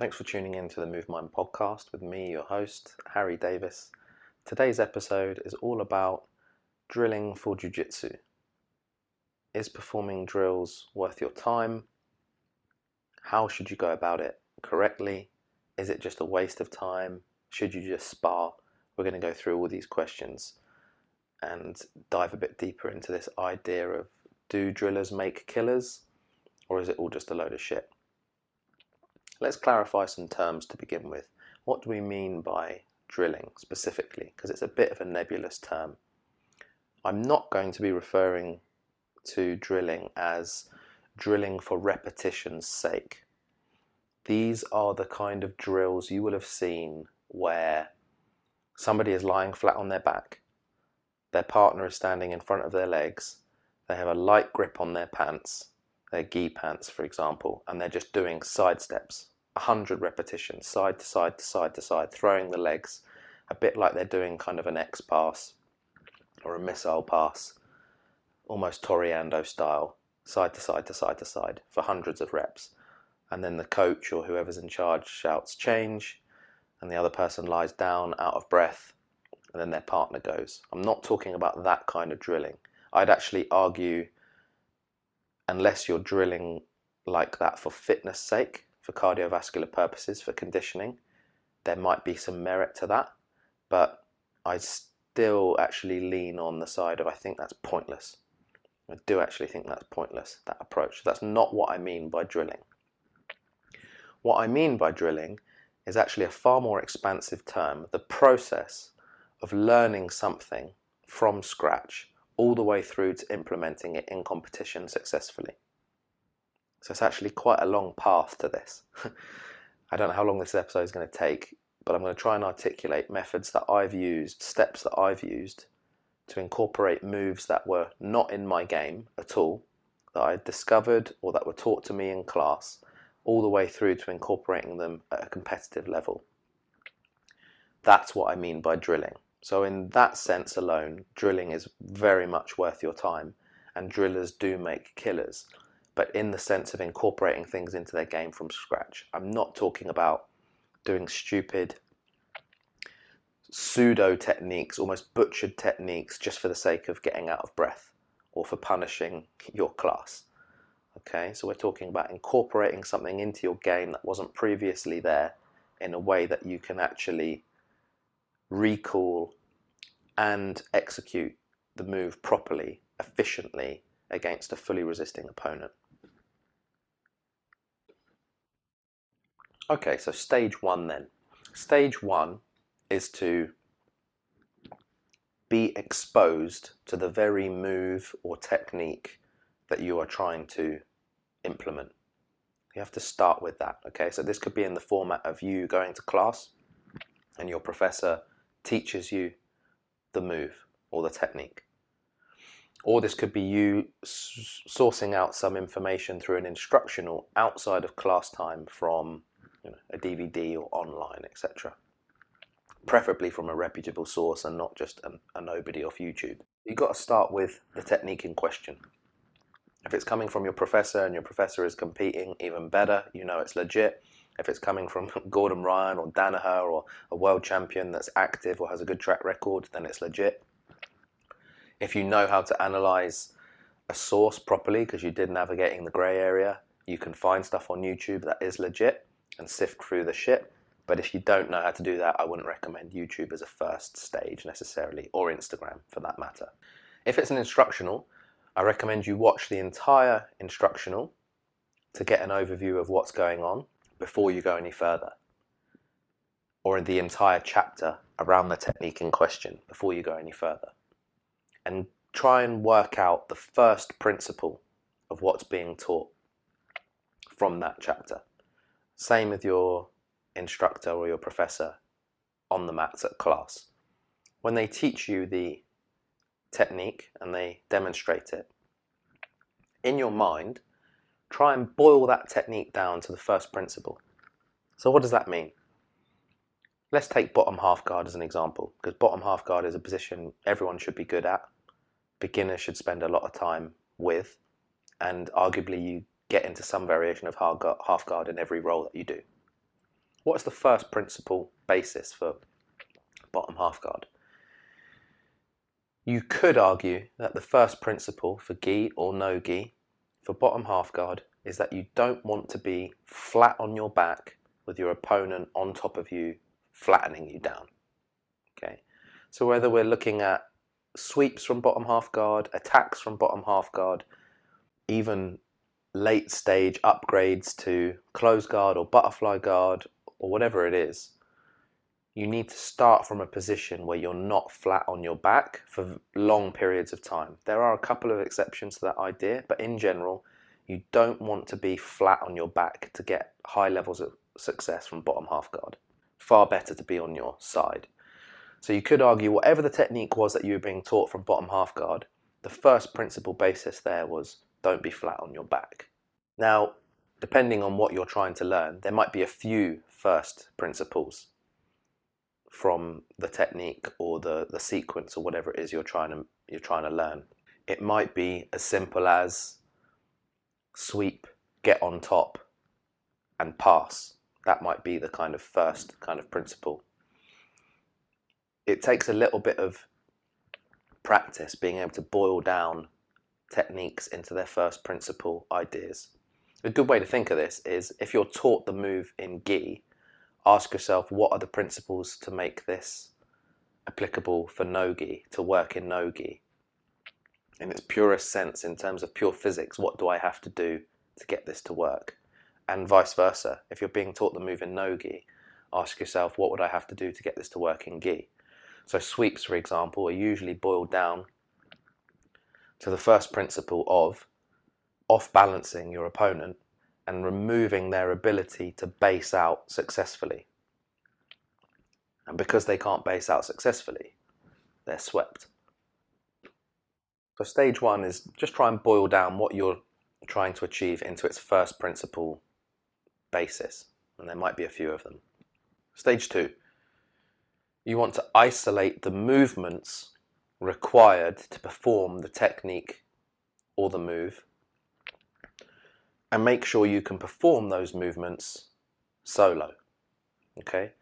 Thanks for tuning in to the MoveMind podcast with me, your host, Harry Davis. Today's episode is all about drilling for Jiu Jitsu. Is performing drills worth your time? How should you go about it correctly? Is it just a waste of time? Should you just spar? We're going to go through all these questions and dive a bit deeper into this idea of do drillers make killers or is it all just a load of shit? Let's clarify some terms to begin with. What do we mean by drilling specifically? Because it's a bit of a nebulous term. I'm not going to be referring to drilling as drilling for repetition's sake. These are the kind of drills you will have seen where somebody is lying flat on their back, their partner is standing in front of their legs, they have a light grip on their pants, their gi pants, for example, and they're just doing side steps 100 repetitions, side to side to side to side, throwing the legs, a bit like they're doing kind of an X pass or a missile pass, almost Toreando style, side to side to side to side for hundreds of reps. And then the coach or whoever's in charge shouts change, and the other person lies down out of breath, and then their partner goes. I'm not talking about that kind of drilling. I'd actually argue, unless you're drilling like that for fitness sake, for cardiovascular purposes, for conditioning, there might be some merit to that. But I still actually lean on the side of I think that's pointless. I do actually think that's pointless, that approach. That's not what I mean by drilling. What I mean by drilling is actually a far more expansive term the process of learning something from scratch all the way through to implementing it in competition successfully. So it's actually quite a long path to this. I don't know how long this episode is going to take, but I'm going to try and articulate methods that I've used, steps that I've used to incorporate moves that were not in my game at all, that I discovered or that were taught to me in class, all the way through to incorporating them at a competitive level. That's what I mean by drilling. So, in that sense alone, drilling is very much worth your time, and drillers do make killers but in the sense of incorporating things into their game from scratch. I'm not talking about doing stupid pseudo techniques, almost butchered techniques, just for the sake of getting out of breath or for punishing your class. Okay, so we're talking about incorporating something into your game that wasn't previously there in a way that you can actually recall and execute the move properly, efficiently against a fully resisting opponent. Okay, so stage one then. Stage one is to be exposed to the very move or technique that you are trying to implement. You have to start with that. Okay, so this could be in the format of you going to class and your professor teaches you the move or the technique. Or this could be you sourcing out some information through an instructional outside of class time from you know, a DVD or online, etc. Preferably from a reputable source and not just a, a nobody off YouTube. You've got to start with the technique in question. If it's coming from your professor and your professor is competing, even better, you know it's legit. If it's coming from Gordon Ryan or Danaher or a world champion that's active or has a good track record, then it's legit. If you know how to analyze a source properly because you did navigating the grey area, you can find stuff on YouTube that is legit and sift through the shit. But if you don't know how to do that, I wouldn't recommend YouTube as a first stage necessarily, or Instagram for that matter. If it's an instructional, I recommend you watch the entire instructional to get an overview of what's going on before you go any further, or in the entire chapter around the technique in question before you go any further. And try and work out the first principle of what's being taught from that chapter. Same with your instructor or your professor on the mats at class. When they teach you the technique and they demonstrate it, in your mind, try and boil that technique down to the first principle. So, what does that mean? Let's take bottom half guard as an example, because bottom half guard is a position everyone should be good at, beginners should spend a lot of time with, and arguably you get into some variation of half guard in every roll that you do. What's the first principle basis for bottom half guard? You could argue that the first principle for gi or no gi for bottom half guard is that you don't want to be flat on your back with your opponent on top of you, flattening you down. Okay, so whether we're looking at sweeps from bottom half guard, attacks from bottom half guard, even late stage upgrades to close guard or butterfly guard or whatever it is, you need to start from a position where you're not flat on your back for long periods of time. There are a couple of exceptions to that idea, but in general, you don't want to be flat on your back to get high levels of success from bottom half guard. Far better to be on your side. So you could argue whatever the technique was that you were being taught from bottom half guard, the first principle basis there was don't be flat on your back. Now, depending on what you're trying to learn, there might be a few first principles from the technique or the, the sequence or whatever it is you're trying to you're trying to learn. It might be as simple as sweep, get on top, and pass. That might be the kind of first kind of principle. It takes a little bit of practice being able to boil down techniques into their first principle ideas. A good way to think of this is if you're taught the move in gi, ask yourself what are the principles to make this applicable for no-gi, to work in no-gi. In its purest sense, in terms of pure physics, what do I have to do to get this to work? And vice versa. If you're being taught the move in no-gi, ask yourself what would I have to do to get this to work in gi? So sweeps, for example, are usually boiled down to the first principle of off balancing your opponent and removing their ability to base out successfully. And because they can't base out successfully, they're swept. So, stage one is just try and boil down what you're trying to achieve into its first principle basis, and there might be a few of them. Stage two, you want to isolate the movements required to perform the technique or the move and make sure you can perform those movements solo. Okay?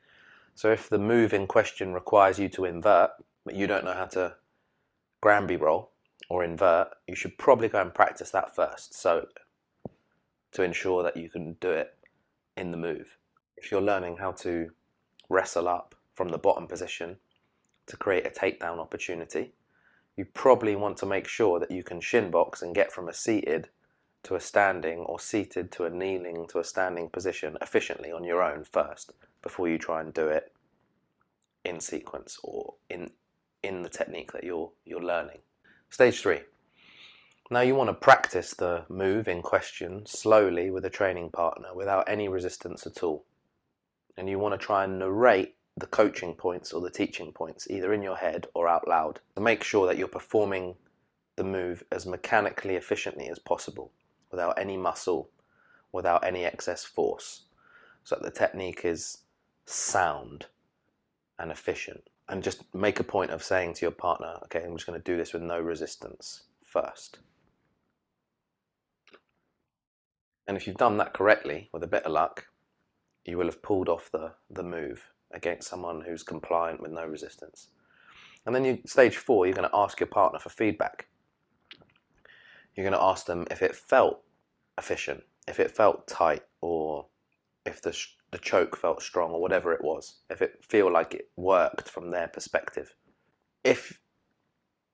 So if the move in question requires you to invert, but you don't know how to Granby roll or invert, you should probably go and practice that first. So to ensure that you can do it in the move. If you're learning how to wrestle up from the bottom position to create a takedown opportunity, you probably want to make sure that you can shin box and get from a seated to a standing or seated to a kneeling to a standing position efficiently on your own first before you try and do it in sequence or in in the technique that you're you're learning. Stage 3. Now you want to practice the move in question slowly with a training partner without any resistance at all. And you want to try and narrate the coaching points or the teaching points either in your head or out loud to make sure that you're performing the move as mechanically efficiently as possible without any muscle, without any excess force, so that the technique is sound and efficient. And just make a point of saying to your partner, okay, I'm just going to do this with no resistance first. And if you've done that correctly, with a bit of luck, you will have pulled off the, the move against someone who's compliant with no resistance. And then you stage four, you're going to ask your partner for feedback you're going to ask them if it felt efficient, if it felt tight, or if the, sh- the choke felt strong, or whatever it was, if it feel like it worked from their perspective. If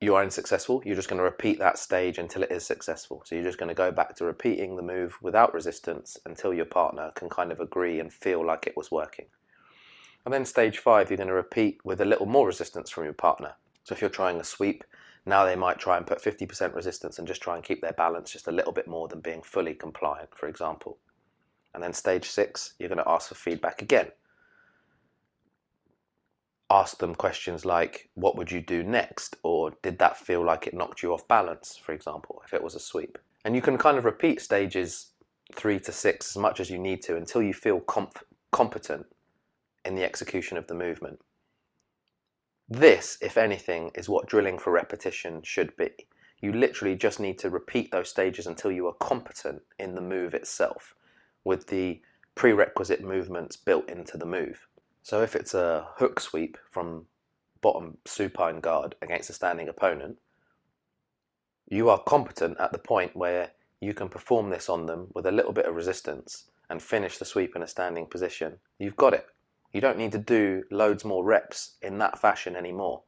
you are unsuccessful, you're just going to repeat that stage until it is successful. So you're just going to go back to repeating the move without resistance until your partner can kind of agree and feel like it was working. And then stage five, you're going to repeat with a little more resistance from your partner. So if you're trying a sweep, now they might try and put 50% resistance and just try and keep their balance just a little bit more than being fully compliant, for example. And then stage six, you're going to ask for feedback again. Ask them questions like, what would you do next? Or did that feel like it knocked you off balance, for example, if it was a sweep? And you can kind of repeat stages three to six as much as you need to until you feel comp- competent in the execution of the movement. This, if anything, is what drilling for repetition should be. You literally just need to repeat those stages until you are competent in the move itself with the prerequisite movements built into the move. So if it's a hook sweep from bottom supine guard against a standing opponent, you are competent at the point where you can perform this on them with a little bit of resistance and finish the sweep in a standing position. You've got it. You don't need to do loads more reps in that fashion anymore.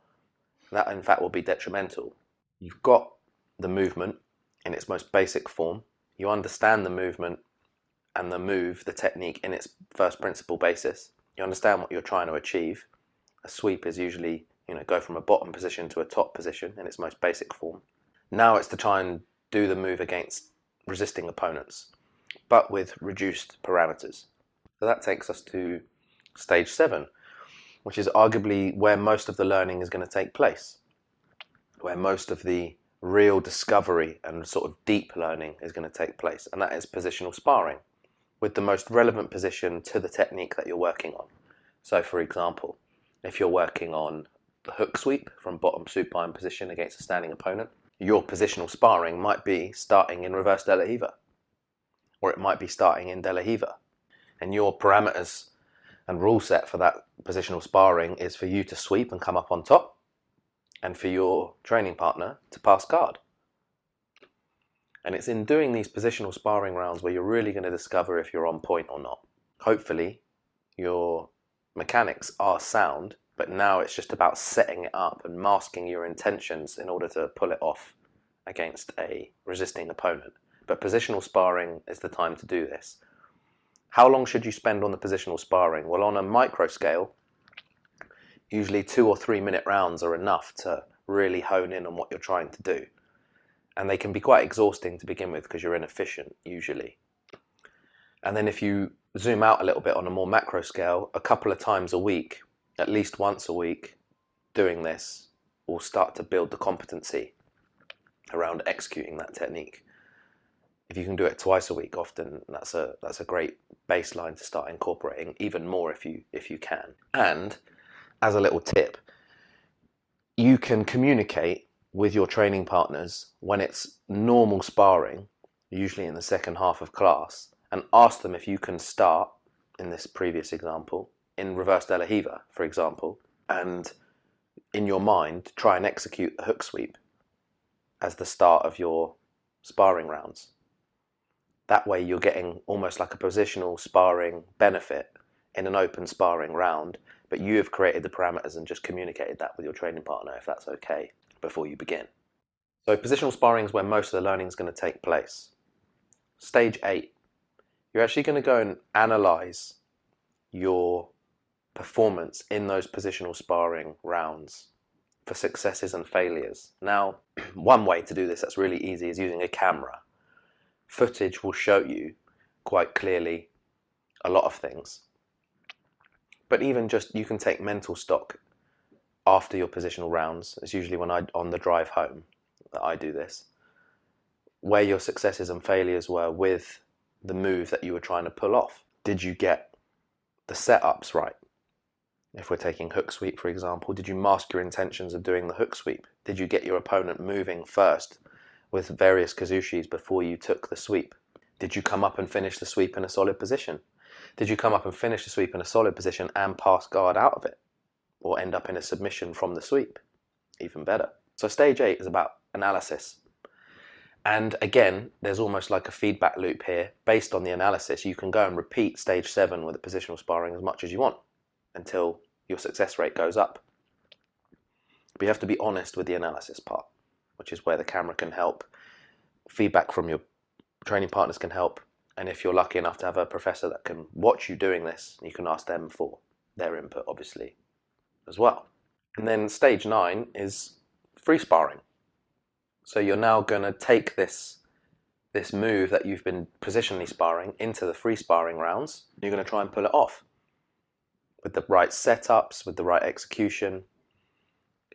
That, in fact, will be detrimental. You've got the movement in its most basic form. You understand the movement and the move, the technique in its first principle basis. You understand what you're trying to achieve. A sweep is usually, you know, go from a bottom position to a top position in its most basic form. Now it's to try and do the move against resisting opponents, but with reduced parameters. So that takes us to stage seven, which is arguably where most of the learning is going to take place, where most of the real discovery and sort of deep learning is going to take place, and that is positional sparring with the most relevant position to the technique that you're working on. So, for example, if you're working on the hook sweep from bottom supine position against a standing opponent, your positional sparring might be starting in reverse De or it might be starting in De And your parameters and rule set for that positional sparring is for you to sweep and come up on top, and for your training partner to pass guard. And it's in doing these positional sparring rounds where you're really going to discover if you're on point or not. Hopefully, your mechanics are sound but now it's just about setting it up and masking your intentions in order to pull it off against a resisting opponent. But positional sparring is the time to do this. How long should you spend on the positional sparring? Well, on a micro scale, usually two or three minute rounds are enough to really hone in on what you're trying to do. And they can be quite exhausting to begin with because you're inefficient usually. And then if you zoom out a little bit on a more macro scale, a couple of times a week at least once a week doing this will start to build the competency around executing that technique. If you can do it twice a week, often that's a that's a great baseline to start incorporating even more if you if you can. And as a little tip, you can communicate with your training partners when it's normal sparring, usually in the second half of class, and ask them if you can start in this previous example in reverse De La Riva, for example, and in your mind try and execute the hook sweep as the start of your sparring rounds. That way, you're getting almost like a positional sparring benefit in an open sparring round, but you have created the parameters and just communicated that with your training partner if that's okay before you begin. So, positional sparring is where most of the learning is going to take place. Stage eight, you're actually going to go and analyze your performance in those positional sparring rounds for successes and failures. Now, one way to do this that's really easy is using a camera. Footage will show you quite clearly a lot of things. But even just you can take mental stock after your positional rounds. It's usually when I on the drive home that I do this. Where your successes and failures were with the move that you were trying to pull off. Did you get the setups right? If we're taking hook sweep, for example, did you mask your intentions of doing the hook sweep? Did you get your opponent moving first with various kazushis before you took the sweep? Did you come up and finish the sweep in a solid position? Did you come up and finish the sweep in a solid position and pass guard out of it? Or end up in a submission from the sweep? Even better. So, stage eight is about analysis. And again, there's almost like a feedback loop here. Based on the analysis, you can go and repeat stage seven with the positional sparring as much as you want until your success rate goes up. But you have to be honest with the analysis part, which is where the camera can help. Feedback from your training partners can help. And if you're lucky enough to have a professor that can watch you doing this, you can ask them for their input, obviously, as well. And then stage nine is free sparring. So you're now going to take this this move that you've been positionally sparring into the free sparring rounds. You're going to try and pull it off with the right setups, with the right execution,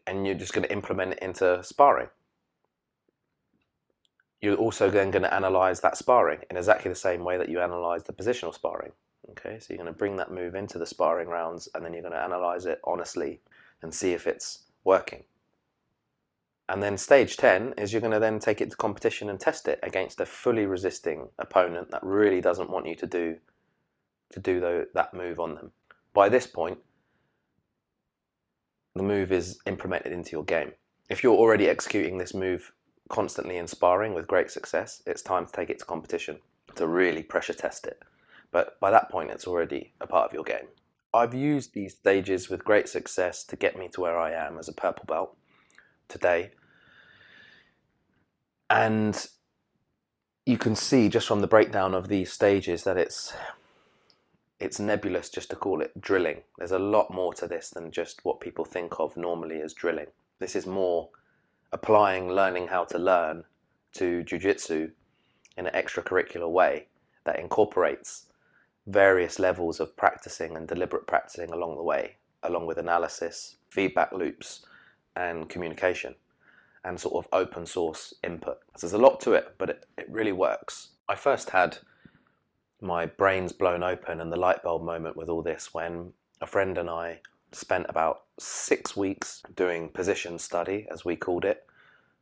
and you're just going to implement it into sparring. You're also then going to analyze that sparring in exactly the same way that you analyze the positional sparring. Okay, so you're going to bring that move into the sparring rounds and then you're going to analyze it honestly and see if it's working. And then stage 10 is you're going to then take it to competition and test it against a fully resisting opponent that really doesn't want you to do to do that move on them. By this point, the move is implemented into your game. If you're already executing this move constantly inspiring with great success, it's time to take it to competition to really pressure test it. But by that point, it's already a part of your game. I've used these stages with great success to get me to where I am as a purple belt today. And you can see just from the breakdown of these stages that it's it's nebulous just to call it drilling. There's a lot more to this than just what people think of normally as drilling. This is more applying learning how to learn to jiu-jitsu in an extracurricular way that incorporates various levels of practicing and deliberate practicing along the way, along with analysis, feedback loops, and communication, and sort of open source input. So there's a lot to it, but it, it really works. I first had my brains blown open and the light bulb moment with all this when a friend and I spent about six weeks doing position study, as we called it,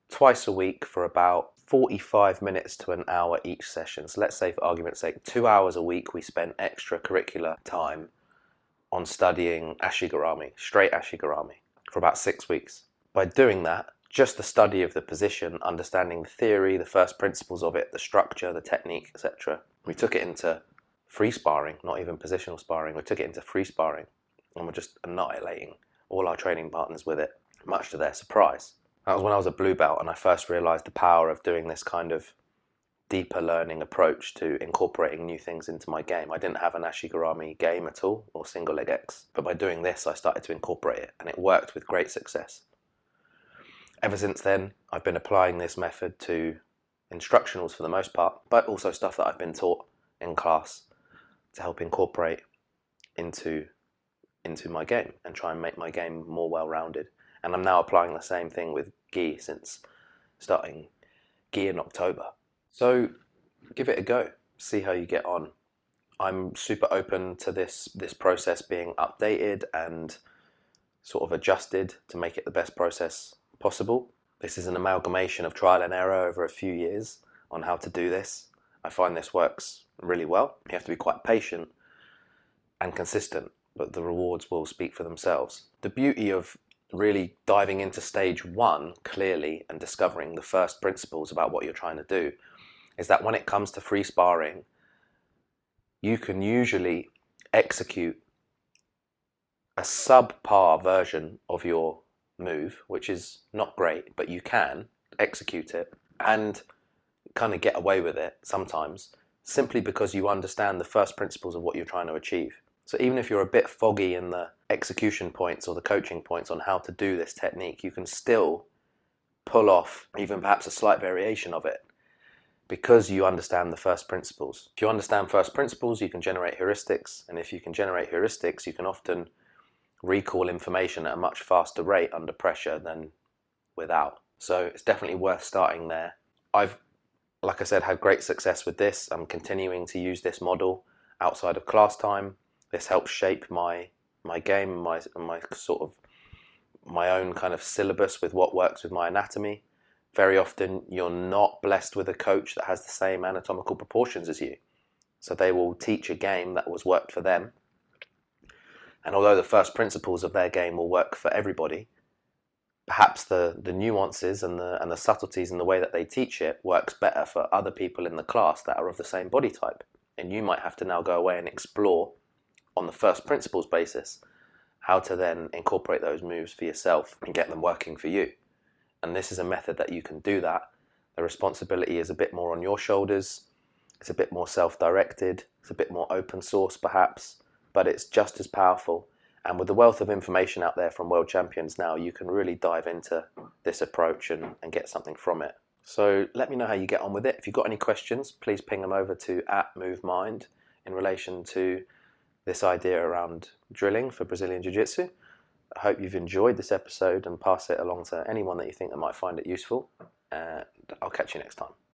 twice a week for about 45 minutes to an hour each session. So let's say, for argument's sake, two hours a week we spent extracurricular time on studying ashigarami, straight ashigarami, for about six weeks. By doing that, just the study of the position, understanding the theory, the first principles of it, the structure, the technique, etc. We took it into free sparring, not even positional sparring. We took it into free sparring and we're just annihilating all our training partners with it, much to their surprise. That was when I was a blue belt and I first realized the power of doing this kind of deeper learning approach to incorporating new things into my game. I didn't have an Ashigarami game at all or single leg X, but by doing this, I started to incorporate it and it worked with great success. Ever since then, I've been applying this method to instructionals for the most part, but also stuff that I've been taught in class to help incorporate into into my game and try and make my game more well-rounded. And I'm now applying the same thing with gi since starting gi in October. So give it a go. See how you get on. I'm super open to this this process being updated and sort of adjusted to make it the best process possible. This is an amalgamation of trial and error over a few years on how to do this. I find this works really well. You have to be quite patient and consistent, but the rewards will speak for themselves. The beauty of really diving into stage one clearly and discovering the first principles about what you're trying to do is that when it comes to free sparring, you can usually execute a subpar version of your move, which is not great, but you can execute it and kind of get away with it sometimes simply because you understand the first principles of what you're trying to achieve. So even if you're a bit foggy in the execution points or the coaching points on how to do this technique, you can still pull off even perhaps a slight variation of it because you understand the first principles. If you understand first principles, you can generate heuristics, and if you can generate heuristics, you can often recall information at a much faster rate under pressure than without. So it's definitely worth starting there. I've, like I said, had great success with this. I'm continuing to use this model outside of class time this helps shape my my game, my my sort of my own kind of syllabus with what works with my anatomy. Very often, you're not blessed with a coach that has the same anatomical proportions as you, so they will teach a game that was worked for them. And although the first principles of their game will work for everybody, perhaps the, the nuances and the and the subtleties in the way that they teach it works better for other people in the class that are of the same body type. And you might have to now go away and explore on the first principles basis how to then incorporate those moves for yourself and get them working for you. And this is a method that you can do that. The responsibility is a bit more on your shoulders. It's a bit more self-directed. It's a bit more open source perhaps, but it's just as powerful. And with the wealth of information out there from world champions now, you can really dive into this approach and, and get something from it. So let me know how you get on with it. If you've got any questions, please ping them over to at MoveMind in relation to this idea around drilling for Brazilian Jiu Jitsu. I hope you've enjoyed this episode and pass it along to anyone that you think that might find it useful. And I'll catch you next time.